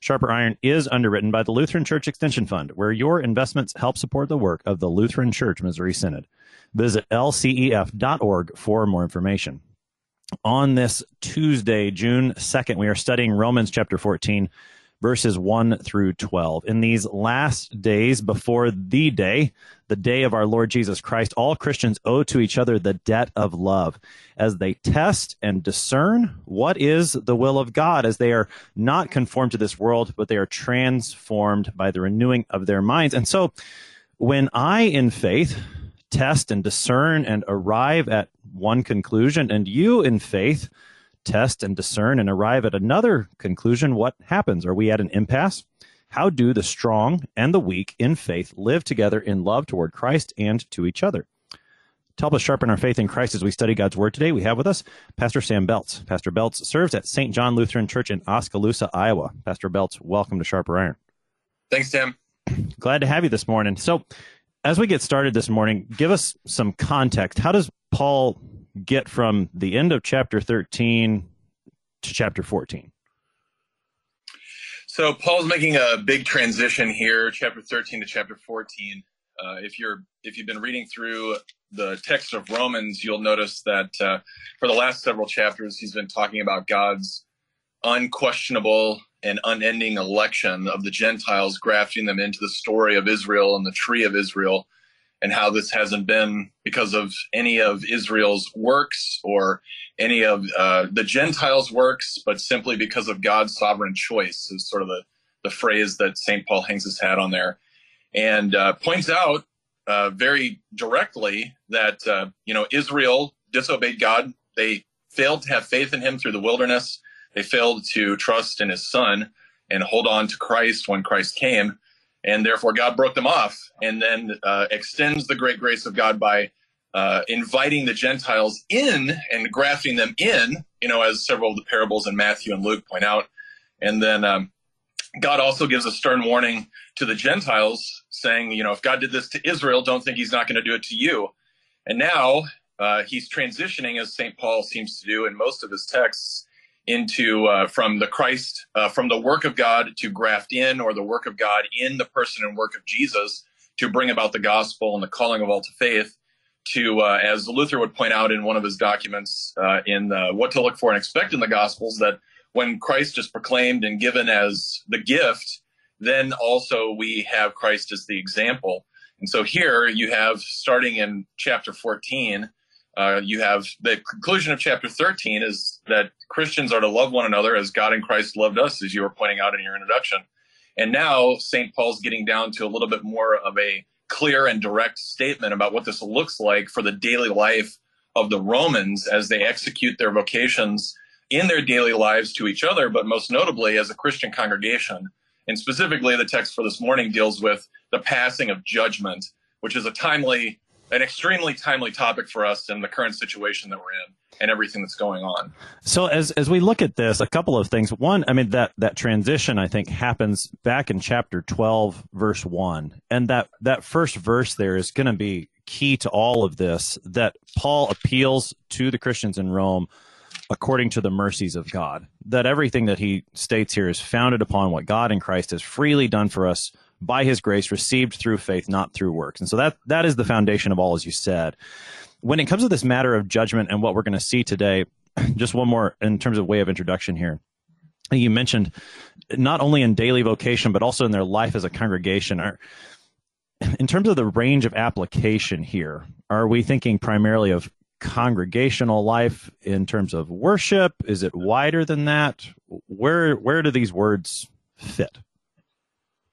Sharper Iron is underwritten by the Lutheran Church Extension Fund, where your investments help support the work of the Lutheran Church Missouri Synod. Visit lcef.org for more information. On this Tuesday, June 2nd, we are studying Romans chapter 14, verses 1 through 12. In these last days before the day, the day of our Lord Jesus Christ, all Christians owe to each other the debt of love as they test and discern what is the will of God, as they are not conformed to this world, but they are transformed by the renewing of their minds. And so, when I, in faith, test and discern and arrive at one conclusion, and you in faith test and discern and arrive at another conclusion, what happens? Are we at an impasse? How do the strong and the weak in faith live together in love toward Christ and to each other? To help us sharpen our faith in Christ as we study God's Word today, we have with us Pastor Sam Beltz. Pastor Beltz serves at St. John Lutheran Church in Oskaloosa, Iowa. Pastor Beltz, welcome to Sharper Iron. Thanks, Tim. Glad to have you this morning. So, as we get started this morning, give us some context. How does Paul get from the end of chapter 13 to chapter 14? So Paul's making a big transition here, chapter 13 to chapter 14. Uh, if you're if you've been reading through the text of Romans, you'll notice that uh, for the last several chapters, he's been talking about God's unquestionable and unending election of the Gentiles, grafting them into the story of Israel and the tree of Israel, and how this hasn't been because of any of Israel's works or any of uh, the Gentiles' works, but simply because of God's sovereign choice, is sort of the, the phrase that St. Paul hangs his hat on there. And uh, points out uh, very directly that, uh, you know, Israel disobeyed God. They failed to have faith in him through the wilderness they failed to trust in his son and hold on to Christ when Christ came. And therefore, God broke them off and then uh, extends the great grace of God by uh, inviting the Gentiles in and grafting them in, you know, as several of the parables in Matthew and Luke point out. And then um, God also gives a stern warning to the Gentiles, saying, you know, if God did this to Israel, don't think he's not going to do it to you. And now uh, he's transitioning, as St. Paul seems to do in most of his texts, into uh, from the Christ, uh, from the work of God to graft in, or the work of God in the person and work of Jesus to bring about the gospel and the calling of all to faith. To, uh, as Luther would point out in one of his documents uh, in What to Look for and Expect in the Gospels, that when Christ is proclaimed and given as the gift, then also we have Christ as the example. And so here you have, starting in chapter 14, uh, you have the conclusion of chapter 13 is that Christians are to love one another as God and Christ loved us, as you were pointing out in your introduction. And now St. Paul's getting down to a little bit more of a clear and direct statement about what this looks like for the daily life of the Romans as they execute their vocations in their daily lives to each other, but most notably as a Christian congregation. And specifically, the text for this morning deals with the passing of judgment, which is a timely an extremely timely topic for us in the current situation that we're in and everything that's going on. So as as we look at this, a couple of things. One, I mean that that transition I think happens back in chapter 12 verse 1. And that that first verse there is going to be key to all of this that Paul appeals to the Christians in Rome according to the mercies of God. That everything that he states here is founded upon what God in Christ has freely done for us by his grace, received through faith, not through works. And so that that is the foundation of all, as you said. When it comes to this matter of judgment and what we're going to see today, just one more in terms of way of introduction here. You mentioned not only in daily vocation, but also in their life as a congregation. Are, in terms of the range of application here, are we thinking primarily of congregational life in terms of worship? Is it wider than that? Where where do these words fit?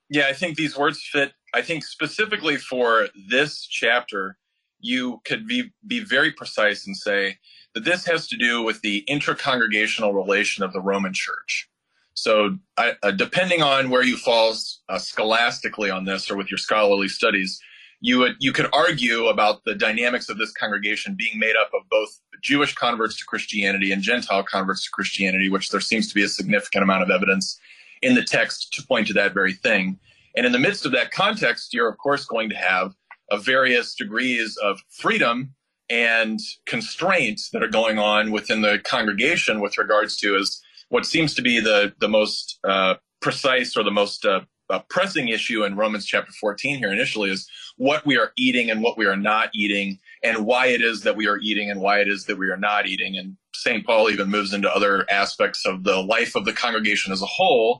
Yeah, I think these words fit. I think specifically for this chapter, you could be, be very precise and say that this has to do with the intercongregational relation of the Roman Church. So, I, uh, depending on where you fall uh, scholastically on this or with your scholarly studies, you would you could argue about the dynamics of this congregation being made up of both Jewish converts to Christianity and Gentile converts to Christianity, which there seems to be a significant amount of evidence in the text to point to that very thing. And in the midst of that context, you're of course going to have a various degrees of freedom and constraints that are going on within the congregation with regards to as what seems to be the the most uh, precise or the most uh, uh, pressing issue in Romans chapter 14 here initially is what we are eating and what we are not eating, and why it is that we are eating and why it is that we are not eating. And St. Paul even moves into other aspects of the life of the congregation as a whole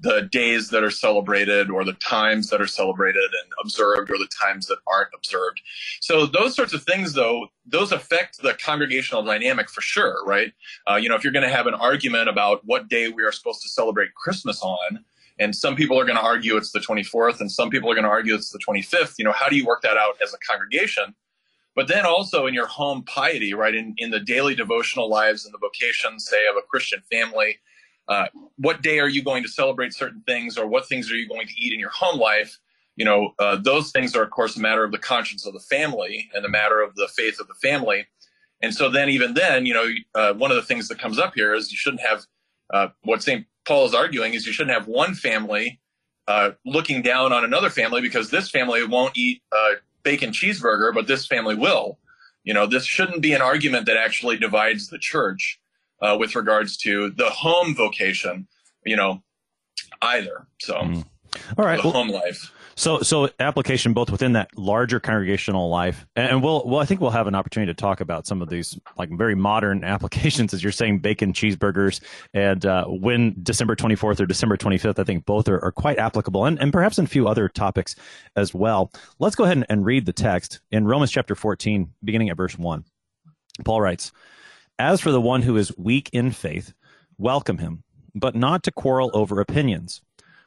the days that are celebrated or the times that are celebrated and observed or the times that aren't observed. So those sorts of things, though, those affect the congregational dynamic for sure, right? Uh, you know, if you're going to have an argument about what day we are supposed to celebrate Christmas on, and some people are going to argue it's the 24th, and some people are going to argue it's the 25th. You know, how do you work that out as a congregation? But then also in your home piety, right, in, in the daily devotional lives and the vocation, say, of a Christian family, uh, what day are you going to celebrate certain things or what things are you going to eat in your home life? You know uh, those things are of course a matter of the conscience of the family and the matter of the faith of the family. And so then even then you know uh, one of the things that comes up here is you shouldn't have uh, what st paul is arguing is you shouldn't have one family uh, looking down on another family because this family won't eat bacon cheeseburger but this family will you know this shouldn't be an argument that actually divides the church uh, with regards to the home vocation, you know, either. So, mm. all right, the well, home life. So, so application both within that larger congregational life, and we'll, well, I think we'll have an opportunity to talk about some of these like very modern applications, as you're saying, bacon cheeseburgers, and uh, when December 24th or December 25th, I think both are, are quite applicable, and, and perhaps in a few other topics as well. Let's go ahead and, and read the text in Romans chapter 14, beginning at verse one. Paul writes. As for the one who is weak in faith, welcome him, but not to quarrel over opinions.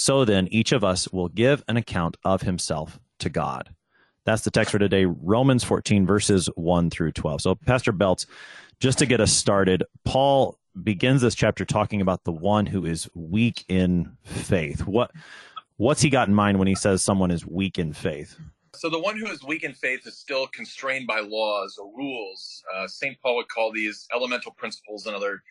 So then, each of us will give an account of himself to God. That's the text for today, Romans 14, verses 1 through 12. So, Pastor Beltz, just to get us started, Paul begins this chapter talking about the one who is weak in faith. What what's he got in mind when he says someone is weak in faith? So the one who is weak in faith is still constrained by laws or rules. Uh, St. Paul would call these elemental principles and other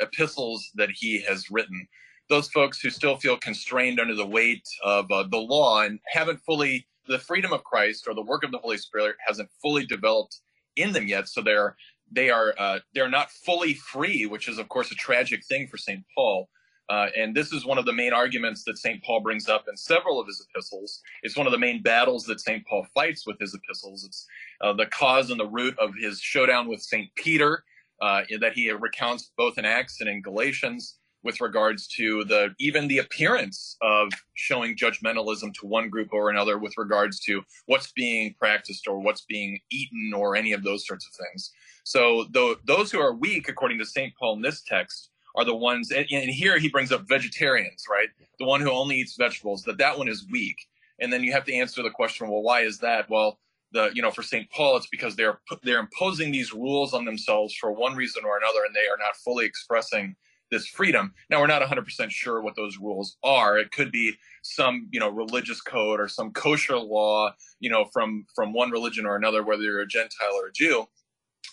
epistles that he has written. Those folks who still feel constrained under the weight of uh, the law and haven't fully, the freedom of Christ or the work of the Holy Spirit hasn't fully developed in them yet. So they're, they are, uh, they're not fully free, which is of course a tragic thing for St. Paul. Uh, and this is one of the main arguments that St. Paul brings up in several of his epistles. It's one of the main battles that St. Paul fights with his epistles. It's uh, the cause and the root of his showdown with St. Peter uh, that he recounts both in Acts and in Galatians with regards to the even the appearance of showing judgmentalism to one group or another with regards to what's being practiced or what's being eaten or any of those sorts of things. So the, those who are weak, according to St. Paul in this text, are the ones and, and here he brings up vegetarians right the one who only eats vegetables that that one is weak and then you have to answer the question well why is that well the you know for st paul it's because they're they're imposing these rules on themselves for one reason or another and they are not fully expressing this freedom. Now we're not 100% sure what those rules are. It could be some, you know, religious code or some kosher law, you know, from from one religion or another, whether you're a Gentile or a Jew.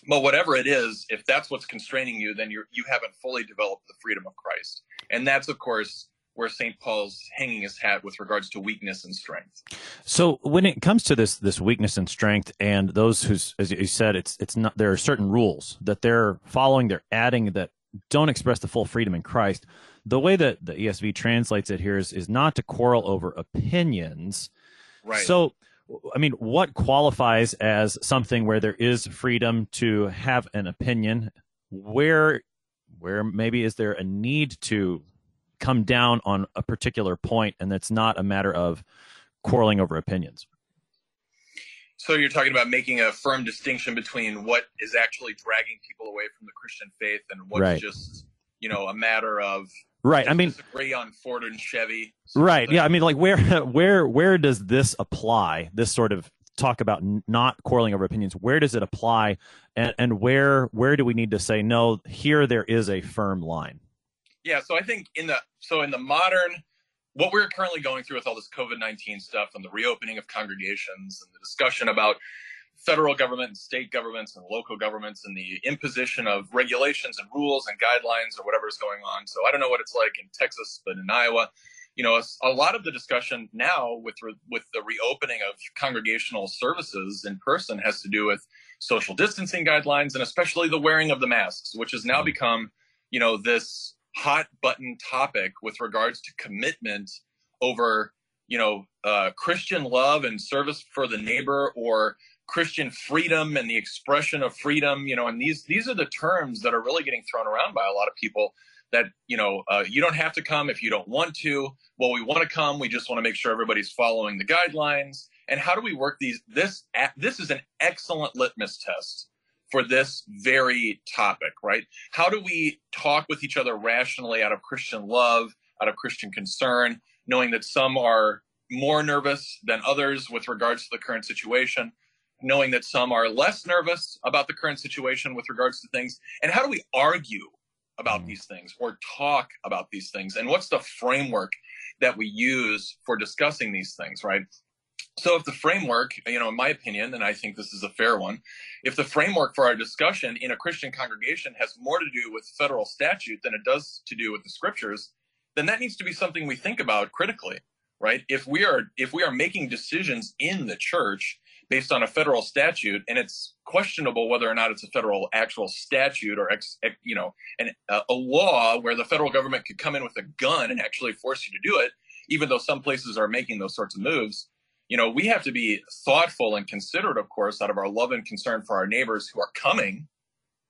But whatever it is, if that's what's constraining you, then you you haven't fully developed the freedom of Christ. And that's of course where St. Paul's hanging his hat with regards to weakness and strength. So when it comes to this this weakness and strength, and those who's as you said, it's it's not there are certain rules that they're following, they're adding that don't express the full freedom in Christ. The way that the ESV translates it here is is not to quarrel over opinions. Right. So I mean, what qualifies as something where there is freedom to have an opinion? Where where maybe is there a need to come down on a particular point and it's not a matter of quarreling over opinions. So you're talking about making a firm distinction between what is actually dragging people away from the Christian faith and what's right. just, you know, a matter of Right. I mean, disagree on Ford and Chevy. Right. Yeah. I mean, like where, where, where does this apply? This sort of talk about not quarreling over opinions. Where does it apply? And, and where, where do we need to say, no, here there is a firm line? Yeah, so I think in the so in the modern what we're currently going through with all this COVID-19 stuff and the reopening of congregations and the discussion about federal government and state governments and local governments and the imposition of regulations and rules and guidelines or whatever is going on. So I don't know what it's like in Texas, but in Iowa, you know, a, a lot of the discussion now with re, with the reopening of congregational services in person has to do with social distancing guidelines and especially the wearing of the masks, which has now mm-hmm. become, you know, this hot button topic with regards to commitment over you know uh, christian love and service for the neighbor or christian freedom and the expression of freedom you know and these these are the terms that are really getting thrown around by a lot of people that you know uh, you don't have to come if you don't want to. Well we want to come we just want to make sure everybody's following the guidelines. And how do we work these this this is an excellent litmus test for this very topic, right? How do we talk with each other rationally out of Christian love, out of Christian concern, knowing that some are more nervous than others with regards to the current situation, knowing that some are less nervous about the current situation with regards to things? And how do we argue about mm. these things or talk about these things? And what's the framework that we use for discussing these things, right? So if the framework, you know, in my opinion, and I think this is a fair one, if the framework for our discussion in a Christian congregation has more to do with federal statute than it does to do with the scriptures, then that needs to be something we think about critically, right? If we are if we are making decisions in the church based on a federal statute and it's questionable whether or not it's a federal actual statute or ex, you know an, a law where the federal government could come in with a gun and actually force you to do it even though some places are making those sorts of moves you know, we have to be thoughtful and considerate, of course, out of our love and concern for our neighbors who are coming,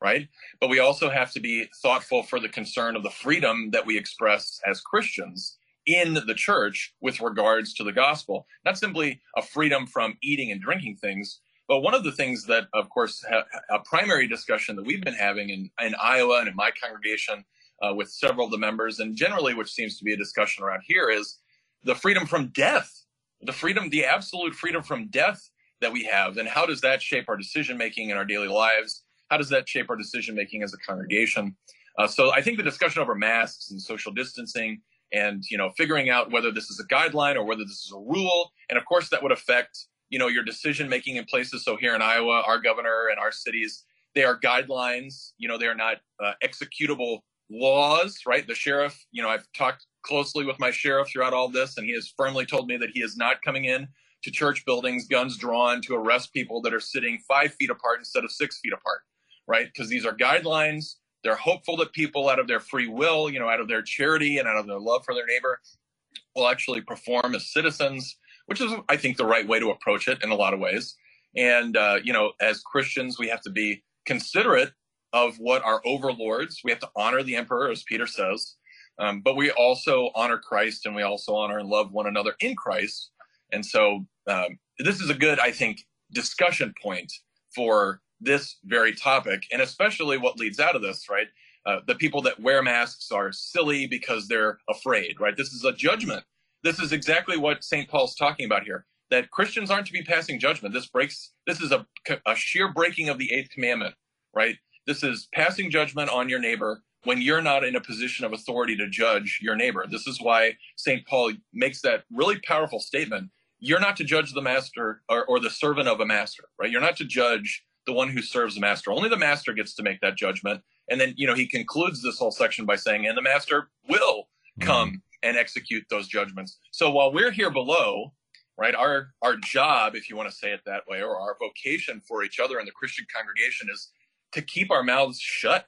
right? But we also have to be thoughtful for the concern of the freedom that we express as Christians in the church with regards to the gospel. Not simply a freedom from eating and drinking things, but one of the things that, of course, a primary discussion that we've been having in, in Iowa and in my congregation uh, with several of the members, and generally, which seems to be a discussion around here, is the freedom from death the freedom, the absolute freedom from death that we have, and how does that shape our decision making in our daily lives? How does that shape our decision making as a congregation? Uh, so I think the discussion over masks and social distancing and you know figuring out whether this is a guideline or whether this is a rule and of course that would affect you know your decision making in places so here in iowa our governor and our cities they are guidelines you know they are not uh, executable laws right the sheriff you know i've talked closely with my sheriff throughout all this, and he has firmly told me that he is not coming in to church buildings, guns drawn, to arrest people that are sitting five feet apart instead of six feet apart, right? Because these are guidelines. They're hopeful that people, out of their free will, you know, out of their charity and out of their love for their neighbor, will actually perform as citizens, which is, I think, the right way to approach it in a lot of ways. And, uh, you know, as Christians, we have to be considerate of what our overlords, we have to honor the emperor, as Peter says, um, but we also honor Christ and we also honor and love one another in Christ. And so um, this is a good, I think, discussion point for this very topic, and especially what leads out of this, right? Uh, the people that wear masks are silly because they're afraid, right? This is a judgment. This is exactly what St. Paul's talking about here that Christians aren't to be passing judgment. This breaks, this is a, a sheer breaking of the eighth commandment, right? This is passing judgment on your neighbor when you're not in a position of authority to judge your neighbor. This is why St. Paul makes that really powerful statement. You're not to judge the master or, or the servant of a master, right? You're not to judge the one who serves the master. Only the master gets to make that judgment. And then, you know, he concludes this whole section by saying, and the master will mm-hmm. come and execute those judgments. So while we're here below, right, our our job, if you want to say it that way, or our vocation for each other in the Christian congregation is to keep our mouths shut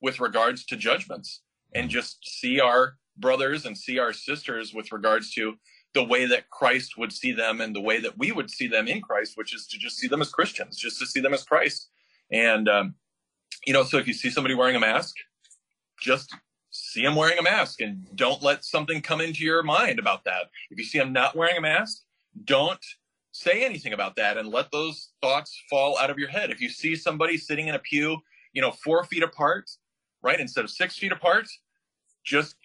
with regards to judgments and mm-hmm. just see our brothers and see our sisters with regards to the way that Christ would see them and the way that we would see them in Christ, which is to just see them as Christians, just to see them as Christ. And, um, you know, so if you see somebody wearing a mask, just see them wearing a mask and don't let something come into your mind about that. If you see them not wearing a mask, don't say anything about that and let those thoughts fall out of your head. If you see somebody sitting in a pew, you know, four feet apart, right, instead of six feet apart, just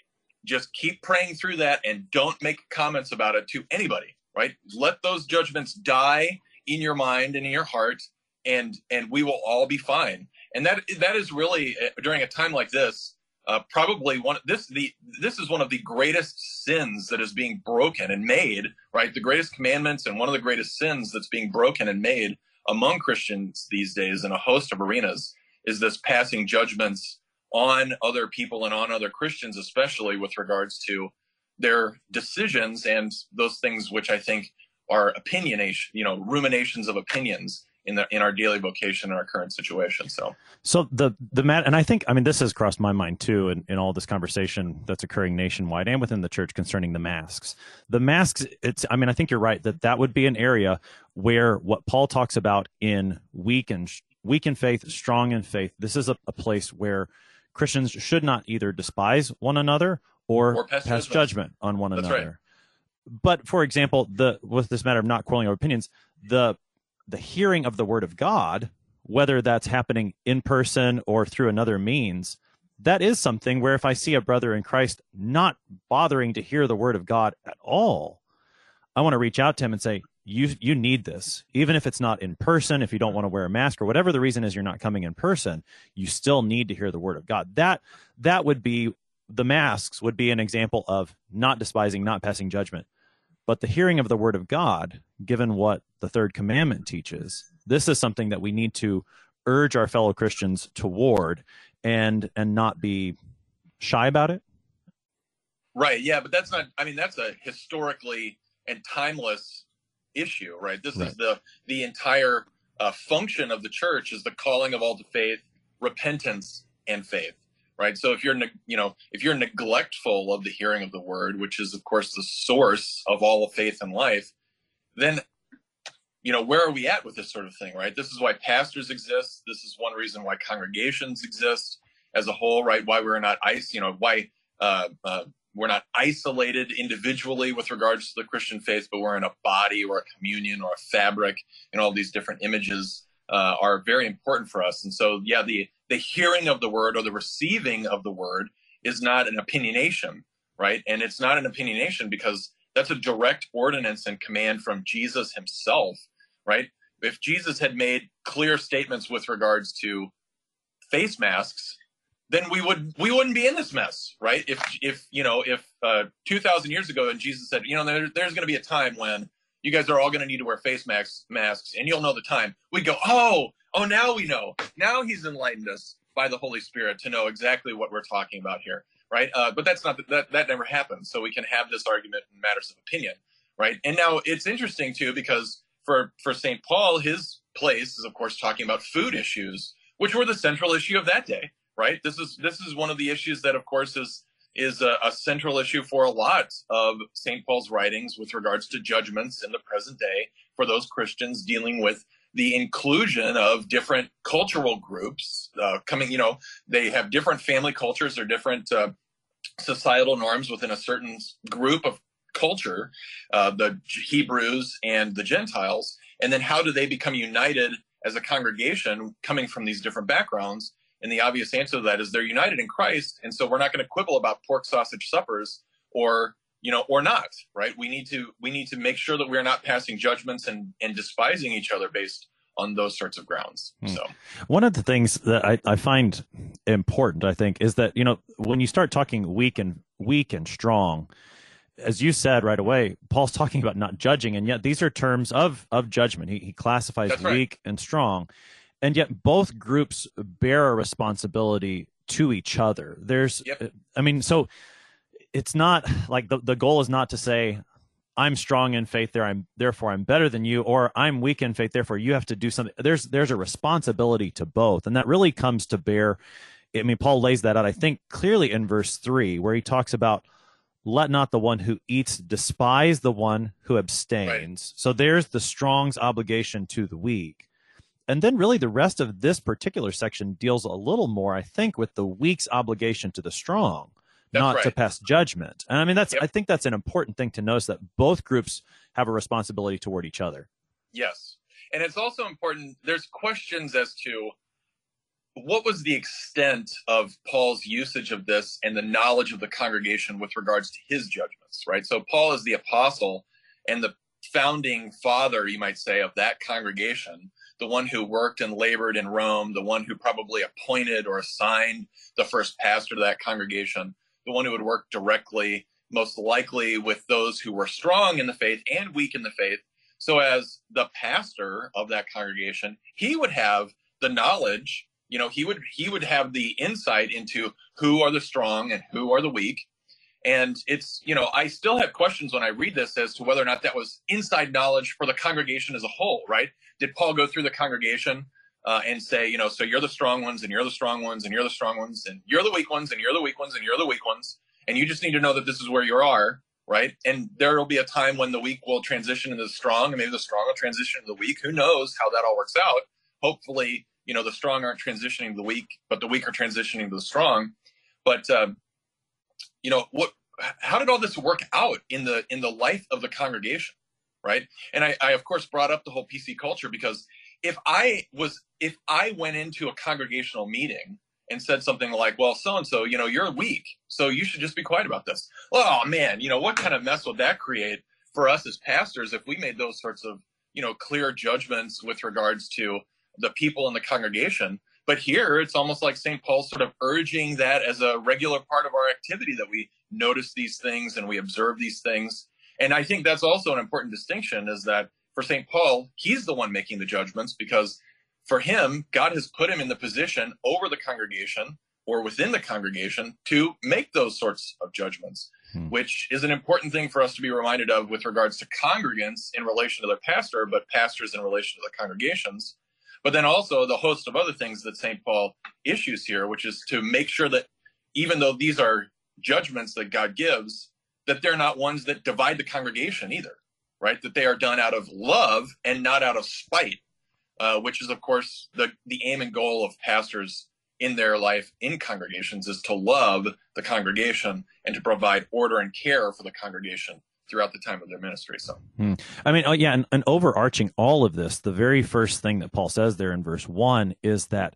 just keep praying through that and don't make comments about it to anybody, right? Let those judgments die in your mind and in your heart and and we will all be fine. And that that is really uh, during a time like this uh, probably one this the this is one of the greatest sins that is being broken and made right the greatest commandments and one of the greatest sins that's being broken and made among christians these days in a host of arenas is this passing judgments on other people and on other christians especially with regards to their decisions and those things which i think are opinionation you know ruminations of opinions in the in our daily vocation in our current situation. So so the the mat and I think I mean this has crossed my mind too in, in all this conversation that's occurring nationwide and within the church concerning the masks. The masks it's I mean I think you're right that that would be an area where what Paul talks about in weak and weak in faith, strong in faith. This is a, a place where Christians should not either despise one another or, or pass, pass judgment. on one that's another. Right. But for example, the with this matter of not quarreling over opinions, the the hearing of the word of God, whether that's happening in person or through another means, that is something where if I see a brother in Christ not bothering to hear the word of God at all, I want to reach out to him and say, you you need this even if it's not in person if you don't want to wear a mask or whatever the reason is you're not coming in person you still need to hear the word of god that that would be the masks would be an example of not despising not passing judgment but the hearing of the word of God, given what the third commandment teaches, this is something that we need to urge our fellow Christians toward and and not be shy about it. Right. Yeah, but that's not I mean that's a historically and timeless issue, right? This right. is the the entire uh, function of the church is the calling of all to faith, repentance and faith right so if you're you know if you're neglectful of the hearing of the word which is of course the source of all of faith and life then you know where are we at with this sort of thing right this is why pastors exist this is one reason why congregations exist as a whole right why we're not ice you know why uh, uh, we're not isolated individually with regards to the christian faith but we're in a body or a communion or a fabric and all these different images uh, are very important for us and so yeah the the hearing of the word or the receiving of the word is not an opinionation, right? And it's not an opinionation because that's a direct ordinance and command from Jesus himself, right? If Jesus had made clear statements with regards to face masks, then we would we wouldn't be in this mess, right? If if you know if uh, two thousand years ago and Jesus said, you know, there, there's going to be a time when you guys are all going to need to wear face masks, masks, and you'll know the time. We go, oh, oh, now we know. Now he's enlightened us by the Holy Spirit to know exactly what we're talking about here, right? Uh, but that's not that that never happens. So we can have this argument in matters of opinion, right? And now it's interesting too because for for Saint Paul, his place is of course talking about food issues, which were the central issue of that day, right? This is this is one of the issues that, of course, is is a, a, central issue for a lot of St. Paul's writings with regards to judgments in the present day for those Christians dealing with the inclusion of different cultural groups uh, coming, you know, they have different family cultures or different uh, societal norms within a certain group of culture, uh, the Hebrews and the Gentiles. And then how do they become united as a congregation coming from these different backgrounds? And the obvious answer to that is they're united in Christ. And so we're not going to quibble about pork sausage suppers or, you know, or not, right? We need to, we need to make sure that we're not passing judgments and, and despising each other based on those sorts of grounds. Hmm. So one of the things that I, I find important, I think, is that, you know, when you start talking weak and weak and strong, as you said right away, Paul's talking about not judging, and yet these are terms of of judgment. He, he classifies weak and strong, and yet both groups bear a responsibility to each other. There's, yep. I mean, so it's not like the the goal is not to say I'm strong in faith there I'm therefore I'm better than you or I'm weak in faith therefore you have to do something there's there's a responsibility to both and that really comes to bear I mean Paul lays that out I think clearly in verse 3 where he talks about let not the one who eats despise the one who abstains right. so there's the strong's obligation to the weak and then really the rest of this particular section deals a little more I think with the weak's obligation to the strong that's not right. to pass judgment. And I mean, that's yep. I think that's an important thing to notice that both groups have a responsibility toward each other. Yes, and it's also important. There's questions as to what was the extent of Paul's usage of this and the knowledge of the congregation with regards to his judgments, right? So Paul is the apostle and the founding father, you might say, of that congregation, the one who worked and labored in Rome, the one who probably appointed or assigned the first pastor to that congregation the one who would work directly, most likely with those who were strong in the faith and weak in the faith. So, as the pastor of that congregation, he would have the knowledge. You know, he would he would have the insight into who are the strong and who are the weak. And it's you know, I still have questions when I read this as to whether or not that was inside knowledge for the congregation as a whole. Right? Did Paul go through the congregation uh, and say, you know, so you're the strong ones and you're the strong ones and you're the strong ones and you're the weak ones and you're the weak ones and you're the weak ones. And you just need to know that this is where you are, right? And there will be a time when the weak will transition into the strong and maybe the strong will transition to the weak. Who knows how that all works out? Hopefully, you know, the strong aren't transitioning to the weak, but the weak are transitioning to the strong. But, um, you know, what, how did all this work out in the, in the life of the congregation? Right. And I, I of course brought up the whole PC culture because if I was if I went into a congregational meeting and said something like, "Well, so and so, you know, you're weak, so you should just be quiet about this." Oh man, you know what kind of mess would that create for us as pastors if we made those sorts of you know clear judgments with regards to the people in the congregation? But here, it's almost like St. Paul sort of urging that as a regular part of our activity that we notice these things and we observe these things. And I think that's also an important distinction is that for St. Paul, he's the one making the judgments because for him, God has put him in the position over the congregation or within the congregation to make those sorts of judgments, hmm. which is an important thing for us to be reminded of with regards to congregants in relation to their pastor, but pastors in relation to the congregations. But then also the host of other things that St. Paul issues here, which is to make sure that even though these are judgments that God gives, that they're not ones that divide the congregation either right? That they are done out of love and not out of spite, uh, which is, of course, the, the aim and goal of pastors in their life in congregations is to love the congregation and to provide order and care for the congregation throughout the time of their ministry. So, hmm. I mean, oh, yeah, and, and, overarching all of this, the very first thing that Paul says there in verse one is that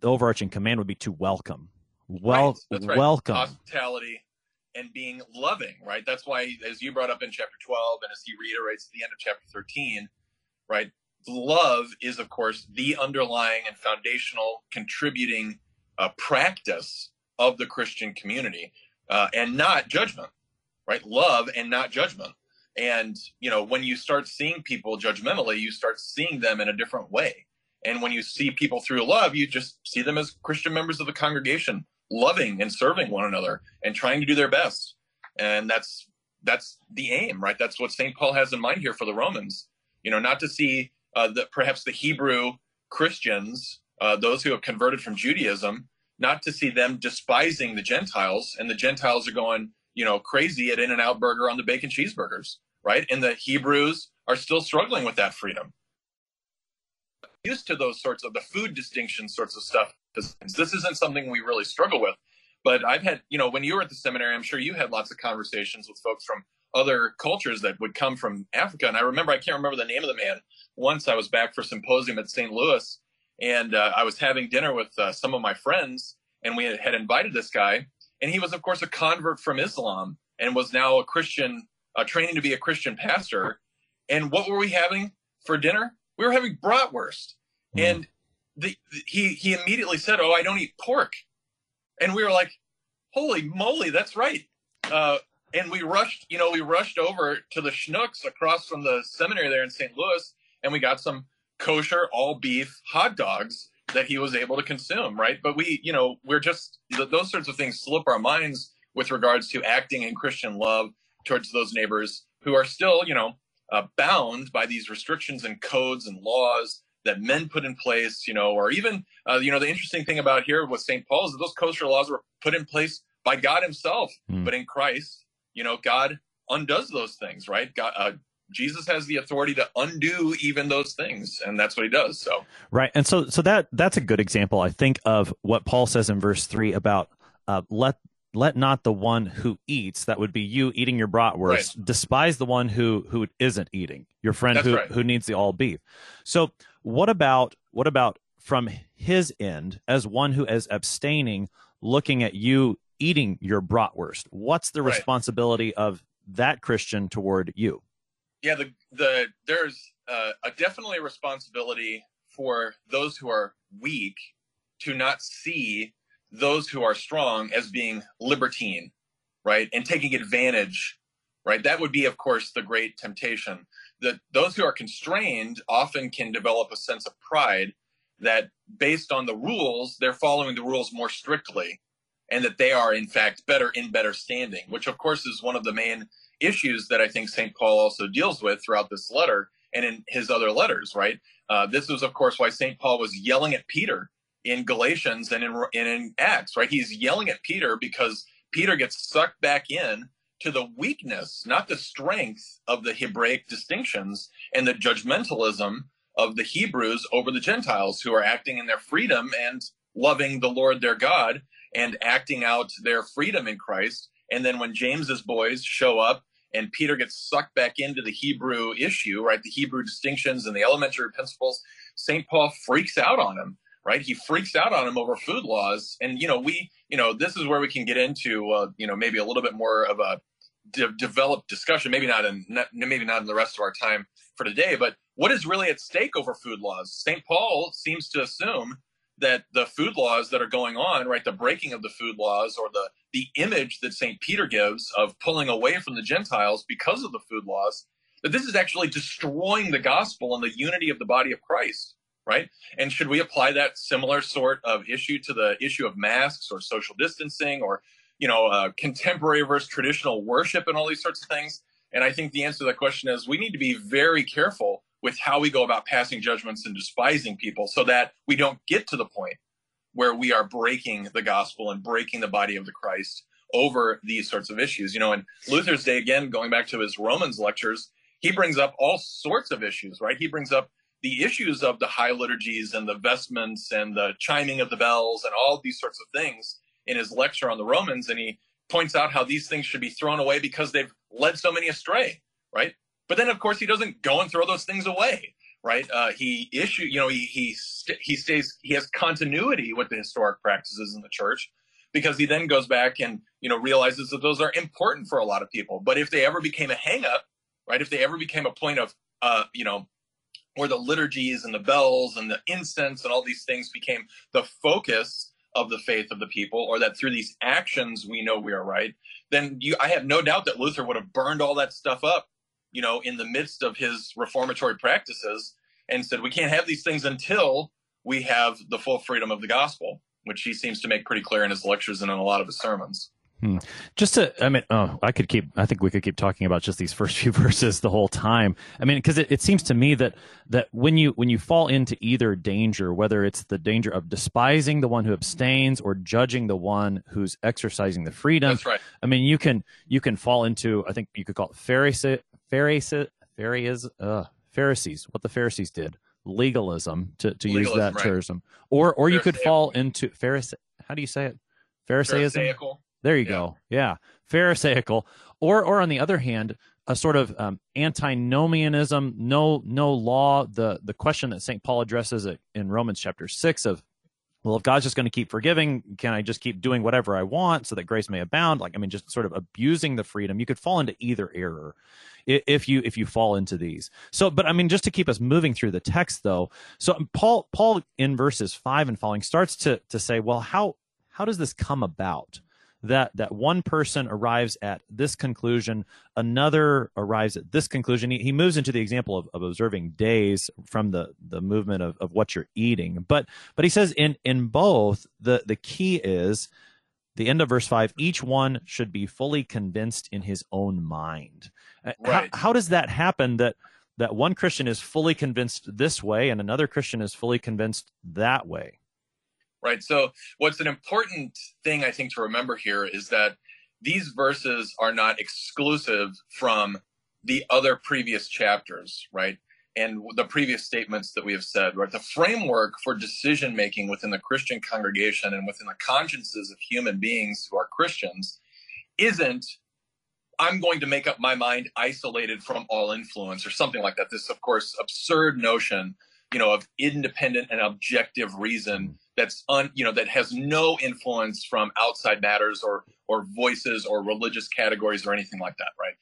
the overarching command would be to welcome. Well, right. right. welcome hospitality and being loving, right? That's why, as you brought up in chapter 12, and as he reiterates at the end of chapter 13, right? Love is, of course, the underlying and foundational contributing uh, practice of the Christian community, uh, and not judgment, right? Love and not judgment. And, you know, when you start seeing people judgmentally, you start seeing them in a different way. And when you see people through love, you just see them as Christian members of the congregation loving and serving one another and trying to do their best. And that's that's the aim, right? That's what St. Paul has in mind here for the Romans. You know, not to see uh, that perhaps the Hebrew Christians, uh, those who have converted from Judaism, not to see them despising the Gentiles, and the Gentiles are going, you know, crazy at In-N-Out Burger on the bacon cheeseburgers, right? And the Hebrews are still struggling with that freedom. Used to those sorts of the food distinction sorts of stuff this isn't something we really struggle with. But I've had, you know, when you were at the seminary, I'm sure you had lots of conversations with folks from other cultures that would come from Africa. And I remember, I can't remember the name of the man. Once I was back for symposium at St. Louis, and uh, I was having dinner with uh, some of my friends, and we had invited this guy, and he was, of course, a convert from Islam and was now a Christian, uh, training to be a Christian pastor. And what were we having for dinner? we were having bratwurst, mm. and the, he he immediately said, "Oh, I don't eat pork," and we were like, "Holy moly, that's right!" Uh, and we rushed, you know, we rushed over to the Schnucks across from the seminary there in St. Louis, and we got some kosher all beef hot dogs that he was able to consume, right? But we, you know, we're just those sorts of things slip our minds with regards to acting in Christian love towards those neighbors who are still, you know, uh, bound by these restrictions and codes and laws that men put in place, you know, or even, uh, you know, the interesting thing about here with St. Paul is that those kosher laws were put in place by God Himself, mm. but in Christ, you know, God undoes those things, right? God, uh, Jesus has the authority to undo even those things, and that's what he does. So right, and so so that that's a good example, I think, of what Paul says in verse three about uh, let let not the one who eats that would be you eating your bratwurst right. despise the one who who isn't eating your friend that's who right. who needs the all beef. So what about what about from his end as one who is abstaining, looking at you eating your bratwurst? What's the right. responsibility of that Christian toward you? Yeah, the the there's uh, a definitely a responsibility for those who are weak to not see those who are strong as being libertine, right, and taking advantage, right. That would be, of course, the great temptation. That those who are constrained often can develop a sense of pride that, based on the rules, they're following the rules more strictly, and that they are in fact better in better standing, which of course is one of the main issues that I think St. Paul also deals with throughout this letter and in his other letters, right? Uh, this was, of course, why St. Paul was yelling at Peter in Galatians and in, and in Acts, right? He's yelling at Peter because Peter gets sucked back in to the weakness, not the strength of the Hebraic distinctions and the judgmentalism of the Hebrews over the Gentiles who are acting in their freedom and loving the Lord their God and acting out their freedom in Christ. And then when James's boys show up and Peter gets sucked back into the Hebrew issue, right? The Hebrew distinctions and the elementary principles. St. Paul freaks out on him, right? He freaks out on him over food laws. And, you know, we, you know, this is where we can get into, uh, you know, maybe a little bit more of a de- developed discussion, maybe not in, maybe not in the rest of our time for today, but what is really at stake over food laws? St. Paul seems to assume that the food laws that are going on, right, the breaking of the food laws or the the image that St. Peter gives of pulling away from the Gentiles because of the food laws, that this is actually destroying the gospel and the unity of the body of Christ, right? And should we apply that similar sort of issue to the issue of masks or social distancing or, you know, uh, contemporary versus traditional worship and all these sorts of things? And I think the answer to that question is we need to be very careful with how we go about passing judgments and despising people so that we don't get to the point where we are breaking the gospel and breaking the body of the Christ over these sorts of issues. You know, in Luther's day, again, going back to his Romans lectures, he brings up all sorts of issues, right? He brings up the issues of the high liturgies and the vestments and the chiming of the bells and all these sorts of things in his lecture on the Romans. And he points out how these things should be thrown away because they've led so many astray, right? But then, of course, he doesn't go and throw those things away, right? Uh, he issue, you know, he he st- he stays, he has continuity with the historic practices in the church because he then goes back and you know realizes that those are important for a lot of people. But if they ever became a hangup, right? If they ever became a point of, uh, you know, where the liturgies and the bells and the incense and all these things became the focus of the faith of the people, or that through these actions we know we are right, then you, I have no doubt that Luther would have burned all that stuff up you know, in the midst of his reformatory practices and said, we can't have these things until we have the full freedom of the gospel, which he seems to make pretty clear in his lectures and in a lot of his sermons. Hmm. Just to, I mean, oh, I could keep, I think we could keep talking about just these first few verses the whole time. I mean, because it, it seems to me that, that when you, when you fall into either danger, whether it's the danger of despising the one who abstains or judging the one who's exercising the freedom, That's right. I mean, you can, you can fall into, I think you could call it Pharisee, Pharisees, Pharisees, uh, Pharisees, what the Pharisees did, legalism to, to legalism, use that right. term, or or you could fall into Pharisee. How do you say it? Pharisaism. Pharisaical. There you yeah. go. Yeah, Pharisaical, or or on the other hand, a sort of um, antinomianism, no no law. The the question that Saint Paul addresses in Romans chapter six of well, if God's just going to keep forgiving, can I just keep doing whatever I want so that grace may abound? Like, I mean, just sort of abusing the freedom. You could fall into either error if you if you fall into these. So, but I mean, just to keep us moving through the text, though. So um, Paul Paul in verses five and following starts to to say, well, how how does this come about? That that one person arrives at this conclusion, another arrives at this conclusion. He, he moves into the example of, of observing days from the the movement of, of what you're eating. But but he says in in both the the key is the end of verse five. Each one should be fully convinced in his own mind. Uh, right. How, how does that happen? That that one Christian is fully convinced this way and another Christian is fully convinced that way right? So, what's an important thing I think to remember here is that these verses are not exclusive from the other previous chapters, right? And the previous statements that we have said, right? The framework for decision making within the Christian congregation and within the consciences of human beings who are Christians isn't I'm going to make up my mind isolated from all influence or something like that. This, of course, absurd notion, you know, of independent and objective reason mm. that's un, you know that has no influence from outside matters or or voices or religious categories or anything like that right?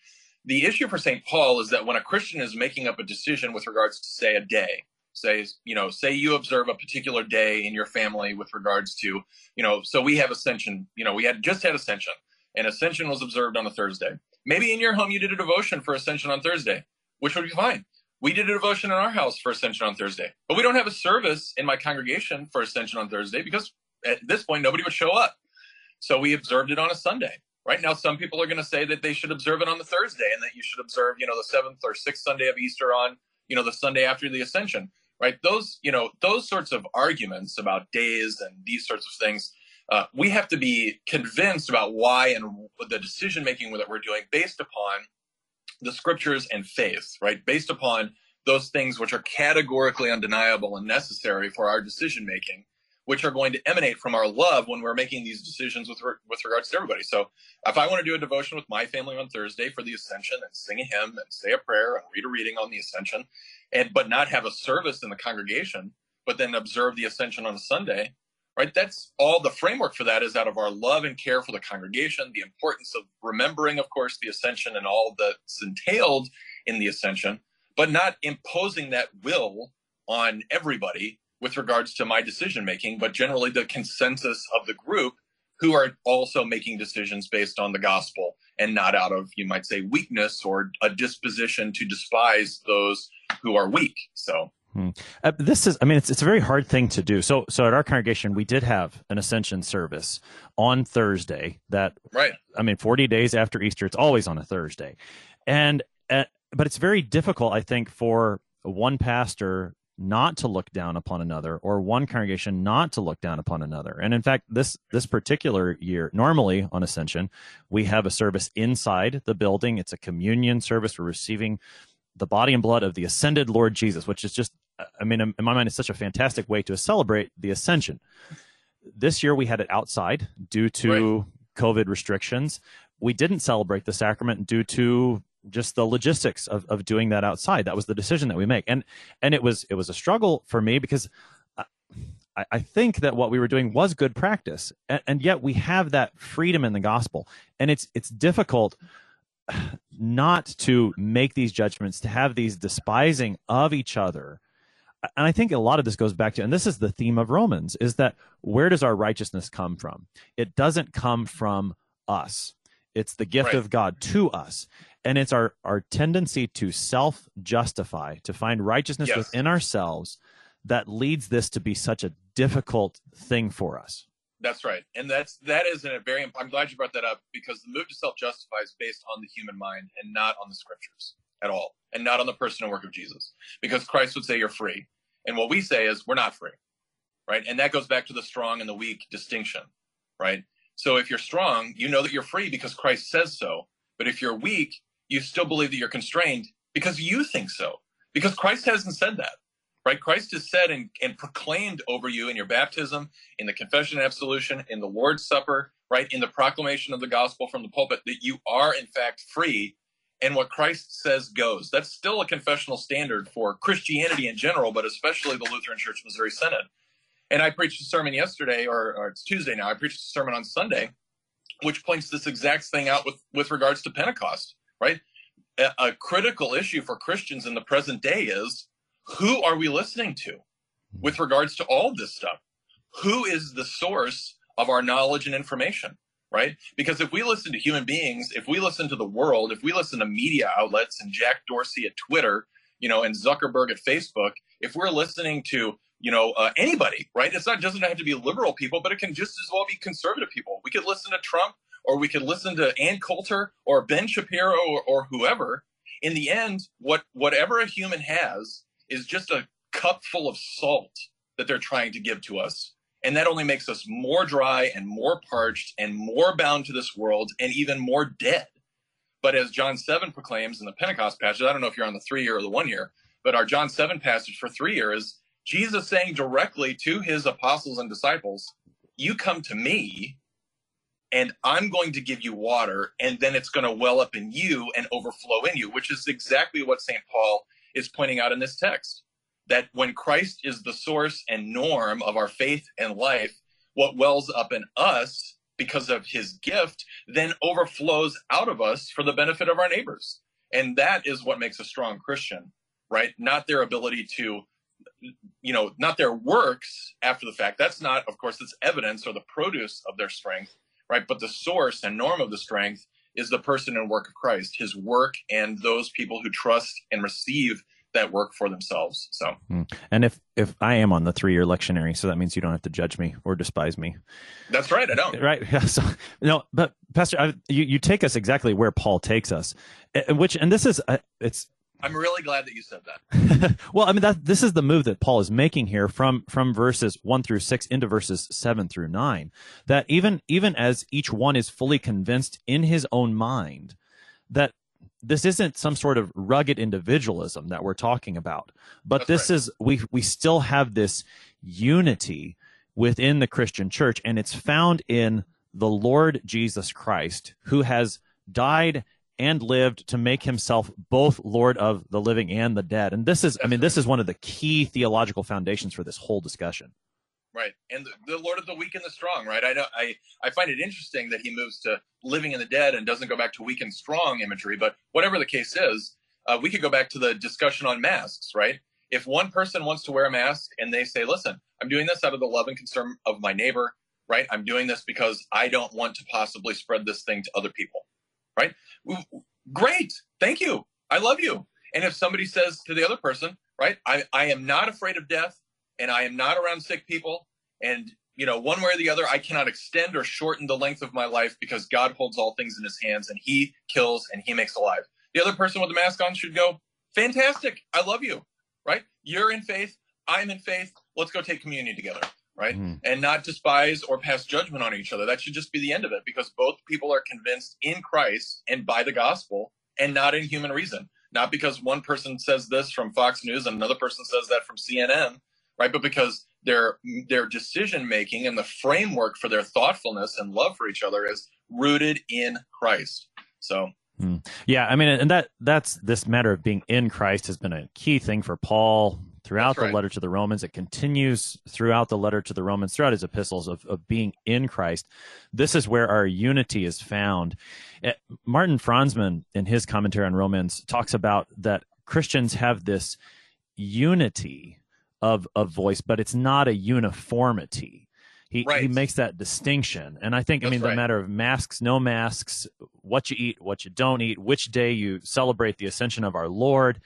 The issue for st paul is that when a christian is making up a decision with regards to say a day say you know say you observe a particular day in your family with regards to you know so we have ascension you know we had just had ascension and ascension was observed on a thursday. Maybe in your home you did a devotion for ascension on thursday which would be fine we did a devotion in our house for Ascension on Thursday, but we don't have a service in my congregation for Ascension on Thursday because at this point nobody would show up. So we observed it on a Sunday. Right now, some people are going to say that they should observe it on the Thursday and that you should observe, you know, the seventh or sixth Sunday of Easter on, you know, the Sunday after the Ascension. Right? Those, you know, those sorts of arguments about days and these sorts of things. Uh, we have to be convinced about why and the decision making that we're doing based upon the scriptures and faith, right? Based upon those things which are categorically undeniable and necessary for our decision making, which are going to emanate from our love when we're making these decisions with with regards to everybody. So, if I want to do a devotion with my family on Thursday for the Ascension and sing a hymn and say a prayer and read a reading on the Ascension, and but not have a service in the congregation, but then observe the Ascension on a Sunday, right? That's all the framework for that is out of our love and care for the congregation, the importance of remembering, of course, the ascension and all that's entailed in the ascension, but not imposing that will on everybody with regards to my decision making, but generally the consensus of the group who are also making decisions based on the gospel and not out of, you might say, weakness or a disposition to despise those who are weak. So Hmm. Uh, this is, I mean, it's it's a very hard thing to do. So, so at our congregation, we did have an Ascension service on Thursday. That right. I mean, forty days after Easter, it's always on a Thursday, and uh, but it's very difficult, I think, for one pastor not to look down upon another or one congregation not to look down upon another and in fact this this particular year normally on ascension we have a service inside the building it's a communion service we're receiving the body and blood of the ascended lord jesus which is just I mean, in my mind, it's such a fantastic way to celebrate the ascension. This year we had it outside due to right. COVID restrictions. We didn't celebrate the sacrament due to just the logistics of, of doing that outside. That was the decision that we make, and and it was it was a struggle for me because I, I think that what we were doing was good practice, and, and yet we have that freedom in the gospel, and it's it's difficult not to make these judgments, to have these despising of each other and I think a lot of this goes back to, and this is the theme of Romans, is that where does our righteousness come from? It doesn't come from us. It's the gift right. of God to us. And it's our, our tendency to self justify, to find righteousness yes. within ourselves that leads this to be such a difficult thing for us. That's right. And that's that is a very I'm glad you brought that up because the move to self justify is based on the human mind and not on the scriptures at all and not on the person and work of Jesus. Because Christ would say you're free. And what we say is we're not free. Right. And that goes back to the strong and the weak distinction. Right. So if you're strong, you know that you're free because Christ says so. But if you're weak, you still believe that you're constrained because you think so. Because Christ hasn't said that. Right? Christ has said and, and proclaimed over you in your baptism, in the confession and absolution, in the Lord's Supper, right? In the proclamation of the gospel from the pulpit, that you are in fact free and what Christ says goes. That's still a confessional standard for Christianity in general, but especially the Lutheran Church Missouri Synod. And I preached a sermon yesterday, or, or it's Tuesday now. I preached a sermon on Sunday, which points this exact thing out with with regards to Pentecost. Right, a, a critical issue for Christians in the present day is who are we listening to mm-hmm. with regards to all this stuff? Who is the source of our knowledge and information? Right? Because if we listen to human beings, if we listen to the world, if we listen to media outlets and Jack Dorsey at Twitter, you know, and Zuckerberg at Facebook, if we're listening to, you know, uh, anybody, right? It's not doesn't have to be liberal people, but it can just as well be conservative people. We could listen to Trump, or we could listen to Ann Coulter, or Ben Shapiro, or, or whoever. In the end, what whatever a human has is just a cup full of salt that they're trying to give to us and that only makes us more dry and more parched and more bound to this world and even more dead. But as John 7 proclaims in the Pentecost passage, I don't know if you're on the three year or the one year, but our John 7 passage for three year is Jesus saying directly to his apostles and disciples, You come to me, and I'm going to give you water, and then it's going to well up in you and overflow in you, which is exactly what St. Paul is pointing out in this text that when Christ is the source and norm of our faith and life, what wells up in us because of his gift then overflows out of us for the benefit of our neighbors. And that is what makes a strong Christian, right? Not their ability to, you know, not their works after the fact. That's not, of course, it's evidence or the produce of their strength, right? But the source and norm of the strength is the person and work of Christ, his work and those people who trust and receive that work for themselves. So, hmm. and if if I am on the three year lectionary, so that means you don't have to judge me or despise me. That's right. I don't. Right. Yeah. So no, but Pastor, I, you you take us exactly where Paul takes us, which and this is uh, it's. I'm really glad that you said that. well, I mean that this is the move that Paul is making here from from verses 1 through 6 into verses 7 through 9 that even even as each one is fully convinced in his own mind that this isn't some sort of rugged individualism that we're talking about, but That's this right. is we we still have this unity within the Christian church, and it's found in the Lord Jesus Christ, who has died and lived to make himself both Lord of the living and the dead. And this is, I mean, this is one of the key theological foundations for this whole discussion right. And the, the, lord of the weak and the strong right? I know i i find it interesting that he moves to living in the dead and doesn't go back to weak and strong imagery but whatever the case is uh, we could go back to the discussion on masks right? If one person wants to wear a mask and they say listen i'm doing this out of the love and concern of my neighbor right? I'm doing this because i don't want to possibly spread this thing to other people right? Great. Thank you. I love you. And if somebody says to the other person right i, I am not afraid of death and I am not around sick people. And, you know, one way or the other, I cannot extend or shorten the length of my life because God holds all things in his hands and he kills and he makes alive. The other person with the mask on should go, fantastic. I love you, right? You're in faith. I'm in faith. Let's go take communion together, right? Mm. And not despise or pass judgment on each other. That should just be the end of it because both people are convinced in Christ and by the gospel and not in human reason. Not because one person says this from Fox News and another person says that from CNN right? But because their their decision making and the framework for their thoughtfulness and love for each other is rooted in Christ. So hmm. yeah, I mean, and that that's this matter of being in Christ has been a key thing for Paul throughout right. the letter to the Romans. It continues throughout the letter to the Romans, throughout his epistles of, of being in Christ. This is where our unity is found. Eh, Martin Franzmann, in his commentary on Romans, talks about that Christians have this unity of of voice, but it's not a uniformity. He right. he makes that distinction, and I think That's I mean right. the matter of masks, no masks, what you eat, what you don't eat, which day you celebrate the ascension of our Lord.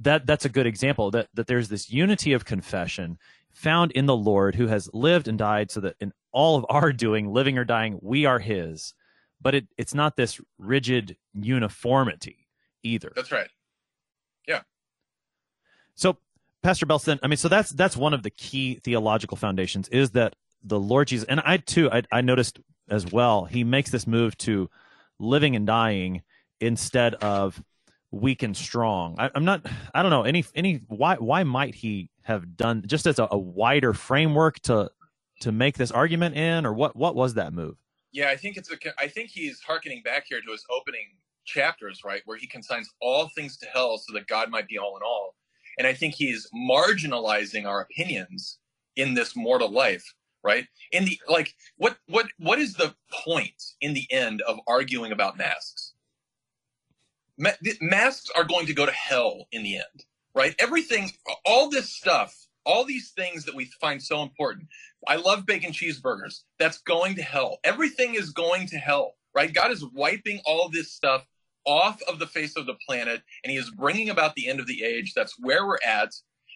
That that's a good example that that there's this unity of confession found in the Lord who has lived and died, so that in all of our doing, living or dying, we are His. But it, it's not this rigid uniformity either. That's right. Yeah. So Pastor Belson, I mean, so that's that's one of the key theological foundations is that the Lord Jesus, and I too, I, I noticed as well, he makes this move to living and dying instead of weak and strong. I, am not, I don't know any any why why might he have done just as a, a wider framework to to make this argument in, or what what was that move? Yeah, I think it's a. I think he's harkening back here to his opening chapters, right, where he consigns all things to hell so that God might be all in all. And I think he's marginalizing our opinions in this mortal life, right? In the like, what what what is the point in the end of arguing about masks? Ma- masks are going to go to hell in the end, right? Everything, all this stuff, all these things that we find so important. I love bacon cheeseburgers. That's going to hell. Everything is going to hell, right? God is wiping all this stuff off of the face of the planet and he is bringing about the end of the age. That's where we're at.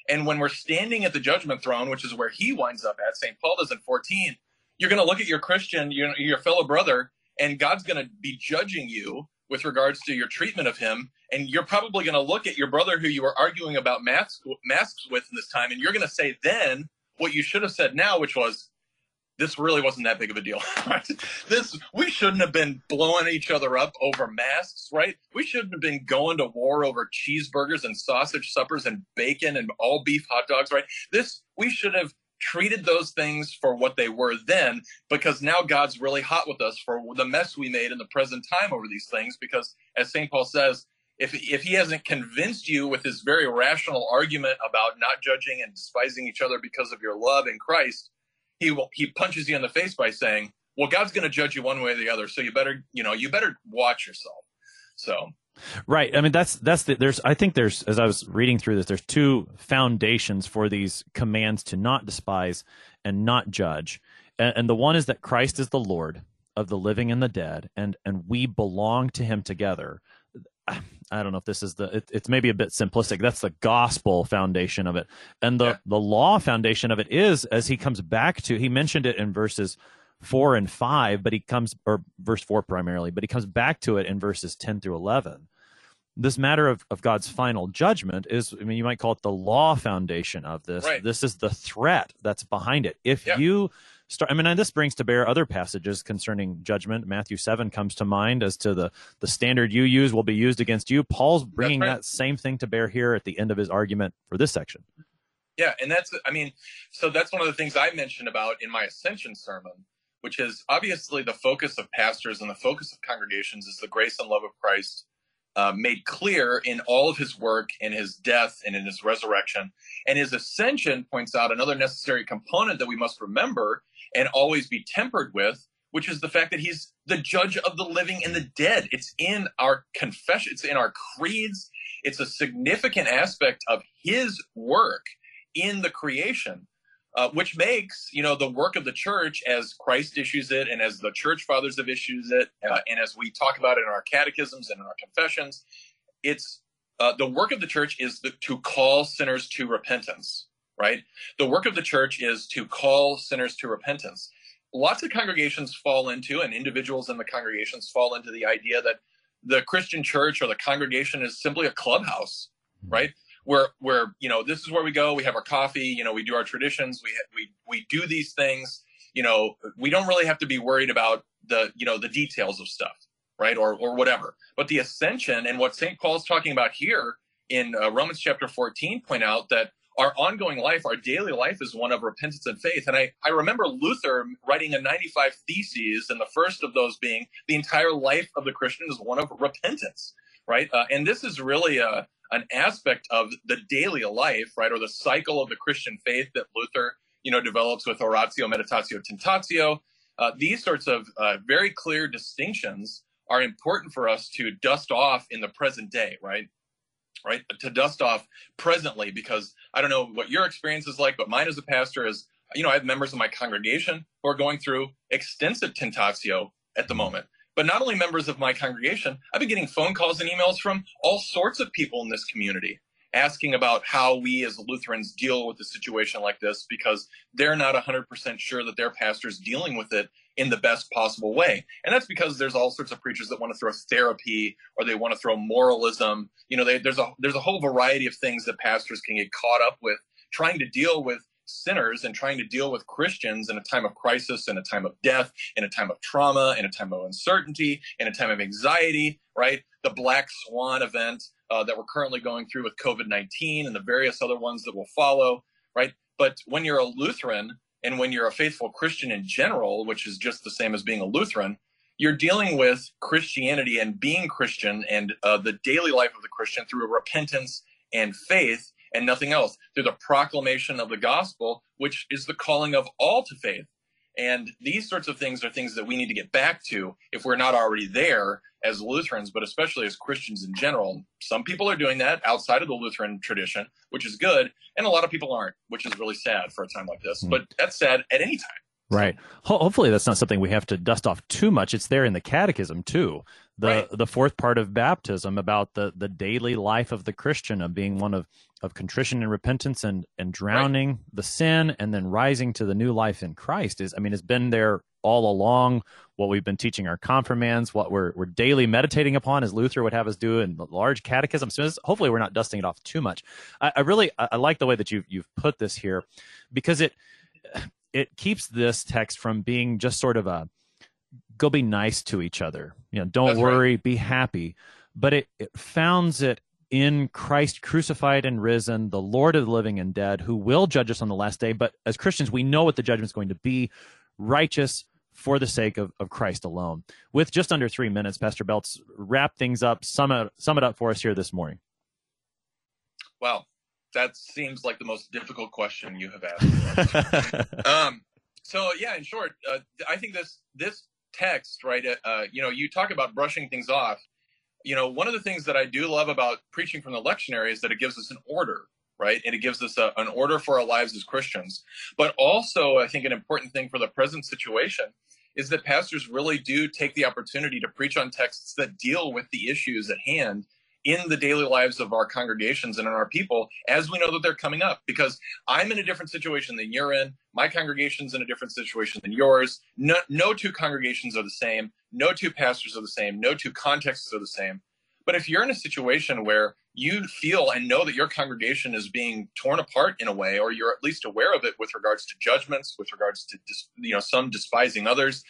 And when we're standing at the judgment throne, which is where he winds up at, St. Paul does in 14, you're going to look at your Christian, your, your fellow brother, and God's going to be judging you with regards to your treatment of him. And you're probably going to look at your brother who you were arguing about masks, masks with in this time, and you're going to say then what you should have said now, which was, this really wasn't that big of a deal. This we shouldn't have been blowing each other up over masks, right? We shouldn't have been going to war over cheeseburgers and sausage suppers and bacon and all beef hot dogs, right? This we should have treated those things for what they were then because now God's really hot with us for the mess we made in the present time over these things because as St. Paul says if if he hasn't convinced you with his very rational argument about not judging and despising each other because of your love in Christ he will he punches you in the face by saying well God's going to judge you one way or the other so you better you know you better watch yourself so Right. I mean, that's that's the, there's. I think there's as I was reading through this, there's two foundations for these commands to not despise and not judge, and, and the one is that Christ is the Lord of the living and the dead, and and we belong to Him together. I don't know if this is the. It, it's maybe a bit simplistic. That's the gospel foundation of it, and the yeah. the law foundation of it is as He comes back to. He mentioned it in verses four and five, but he comes, or verse four primarily, but he comes back to it in verses 10 through 11. This matter of, of God's final judgment is, I mean, you might call it the law foundation of this. Right. This is the threat that's behind it. If yeah. you start, I mean, and this brings to bear other passages concerning judgment. Matthew 7 comes to mind as to the, the standard you use will be used against you. Paul's bringing right. that same thing to bear here at the end of his argument for this section. Yeah, and that's I mean, so that's one of the things I mentioned about in my ascension sermon which is obviously the focus of pastors and the focus of congregations is the grace and love of Christ uh, made clear in all of his work, in his death, and in his resurrection. And his ascension points out another necessary component that we must remember and always be tempered with, which is the fact that he's the judge of the living and the dead. It's in our confession, it's in our creeds. It's a significant aspect of his work in the creation uh, which makes you know the work of the church as Christ issues it, and as the church fathers have issues it, uh, and as we talk about it in our catechisms and in our confessions, it's uh, the work of the church is the, to call sinners to repentance. Right, the work of the church is to call sinners to repentance. Lots of congregations fall into, and individuals in the congregations fall into the idea that the Christian church or the congregation is simply a clubhouse, right? where where you know this is where we go we have our coffee you know we do our traditions we we we do these things. You know we don't really have to be worried about the you know the details of stuff right? Or or whatever. But the ascension and what st paul's talking about here in uh, romans chapter 14 point out that our ongoing life our daily life is one of repentance and faith and i i remember luther writing a 95 theses and the first of those being the entire life of the christian is one of repentance right uh, and this is really a an aspect of the daily life, right, or the cycle of the Christian faith that Luther, you know, develops with Oratio, Meditatio, Tentatio. Uh, these sorts of uh, very clear distinctions are important for us to dust off in the present day, right? Right, to dust off presently, because I don't know what your experience is like, but mine as a pastor is, you know, I have members of my congregation who are going through extensive tentatio at the mm-hmm. moment. But not only members of my congregation, I've been getting phone calls and emails from all sorts of people in this community asking about how we as Lutherans deal with a situation like this because they're not 100% sure that their pastor's dealing with it in the best possible way. And that's because there's all sorts of preachers that want to throw therapy or they want to throw moralism. You know, they, there's a there's a whole variety of things that pastors can get caught up with trying to deal with sinners and trying to deal with Christians in a time of crisis, in a time of death, in a time of trauma, in a time of uncertainty, in a time of anxiety, right? The black swan event uh, that we're currently going through with COVID 19 and the various other ones that will follow, right? But when you're a Lutheran and when you're a faithful Christian in general, which is just the same as being a Lutheran, you're dealing with Christianity and being Christian and uh, the daily life of the Christian through repentance and faith and nothing else, through the proclamation of the gospel, which is the calling of all to faith. And these sorts of things are things that we need to get back to if we're not already there as Lutherans, but especially as Christians in general. Some people are doing that outside of the Lutheran tradition, which is good, and a lot of people aren't, which is really sad for a time like this. Mm. But that's sad at any time. Right. Ho- hopefully, that's not something we have to dust off too much. It's there in the Catechism too. The right. the fourth part of baptism about the the daily life of the Christian of being one of of contrition and repentance and and drowning right. the sin and then rising to the new life in Christ is. I mean, it's been there all along. What we've been teaching our confirmands, what we're we're daily meditating upon, as Luther would have us do in the large catechism. So hopefully, we're not dusting it off too much. I, I really I, I like the way that you you've put this here because it it keeps this text from being just sort of a go be nice to each other. You know, don't That's worry, right. be happy. But it, it founds it in Christ crucified and risen, the Lord of the living and dead, who will judge us on the last day. But as Christians, we know what the judgment is going to be righteous for the sake of, of Christ alone. With just under three minutes, Pastor Beltz, wrap things up, sum it, sum it up for us here this morning. Well, that seems like the most difficult question you have asked. um, so yeah, in short, uh, I think this this text, right? Uh, uh, you know, you talk about brushing things off. You know, one of the things that I do love about preaching from the lectionary is that it gives us an order, right? And it gives us a, an order for our lives as Christians. But also, I think an important thing for the present situation is that pastors really do take the opportunity to preach on texts that deal with the issues at hand in the daily lives of our congregations and in our people as we know that they're coming up because i'm in a different situation than you're in my congregation's in a different situation than yours. No, no two congregations are the same no two pastors are the same no two contexts are the same. But if you're in a situation where you feel and know that your congregation is being torn apart in a way, or you're at least aware of it with regards to judgments, with regards to you know some despising others,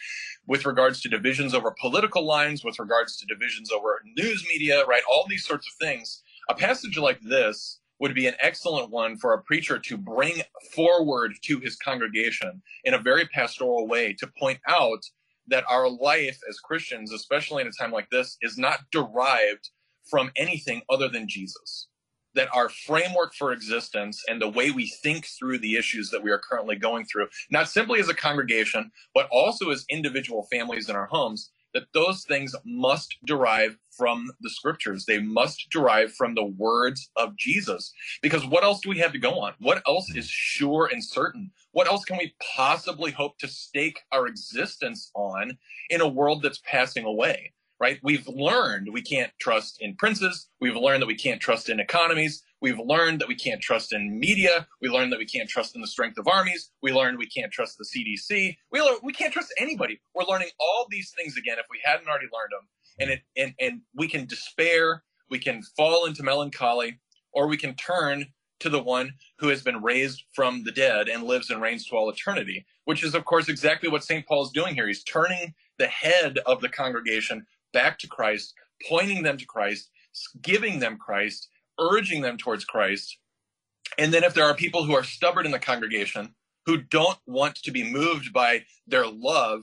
with regards to divisions over political lines, with regards to divisions over news media, right? All these sorts of things. A passage like this would be an excellent one for a preacher to bring forward to his congregation in a very pastoral way to point out that our life as Christians, especially in a time like this, is not derived from anything other than Jesus. That our framework for existence and the way we think through the issues that we are currently going through, not simply as a congregation, but also as individual families in our homes, that those things must derive from the scriptures. They must derive from the words of Jesus. Because what else do we have to go on? What else is sure and certain? What else can we possibly hope to stake our existence on in a world that's passing away? Right? We've learned we can't trust in princes. We've learned that we can't trust in economies. We've learned that we can't trust in media. We learned that we can't trust in the strength of armies. We learned we can't trust the CDC. We learn, we can't trust anybody. We're learning all these things again if we hadn't already learned them. And it and and we can despair. We can fall into melancholy, or we can turn to the one who has been raised from the dead and lives and reigns to all eternity, which is, of course, exactly what St. Paul is doing here. He's turning the head of the congregation back to Christ, pointing them to Christ, giving them Christ, urging them towards Christ. And then if there are people who are stubborn in the congregation who don't want to be moved by their love,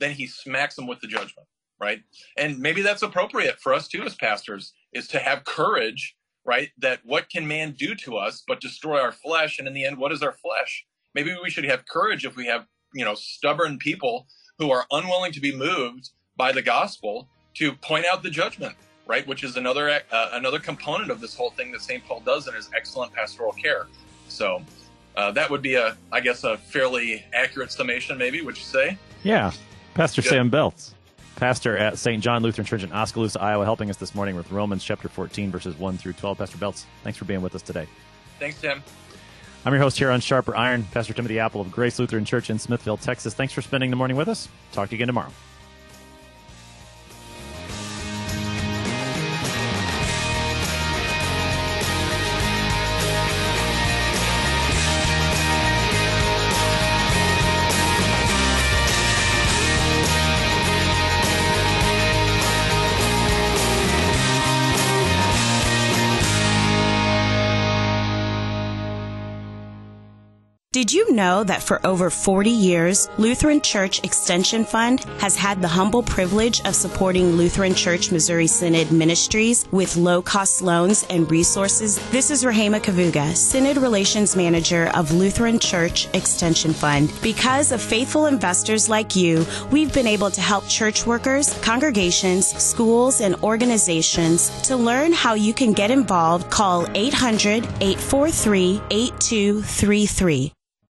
then he smacks them with the judgment, right? And maybe that's appropriate for us too as pastors is to have courage, right? That what can man do to us but destroy our flesh? And in the end, what is our flesh? Maybe we should have courage if we have, you know, stubborn people who are unwilling to be moved by the gospel to point out the judgment right? Which is another uh, another component of this whole thing that St. Paul does in his excellent pastoral care. So uh, that would be a, I guess, a fairly accurate summation, maybe. Would you say? Yeah, Pastor Good. Sam Beltz, pastor at St. John Lutheran Church in Oskaloosa, Iowa, helping us this morning with Romans chapter 14, verses 1 through 12. Pastor Beltz, thanks for being with us today. Thanks, Tim. I'm your host here on Sharper Iron, Pastor Timothy Appel of Grace Lutheran Church in Smithville, Texas. Thanks for spending the morning with us. Talk to you again tomorrow. Did you know that for over 40 years, Lutheran Church Extension Fund has had the humble privilege of supporting Lutheran Church Missouri Synod ministries with low cost loans and resources? This is Rahema Kavuga, Synod Relations Manager of Lutheran Church Extension Fund. Because of faithful investors like you, we've been able to help church workers, congregations, schools, and organizations. To learn how you can get involved, call 800 843 8233.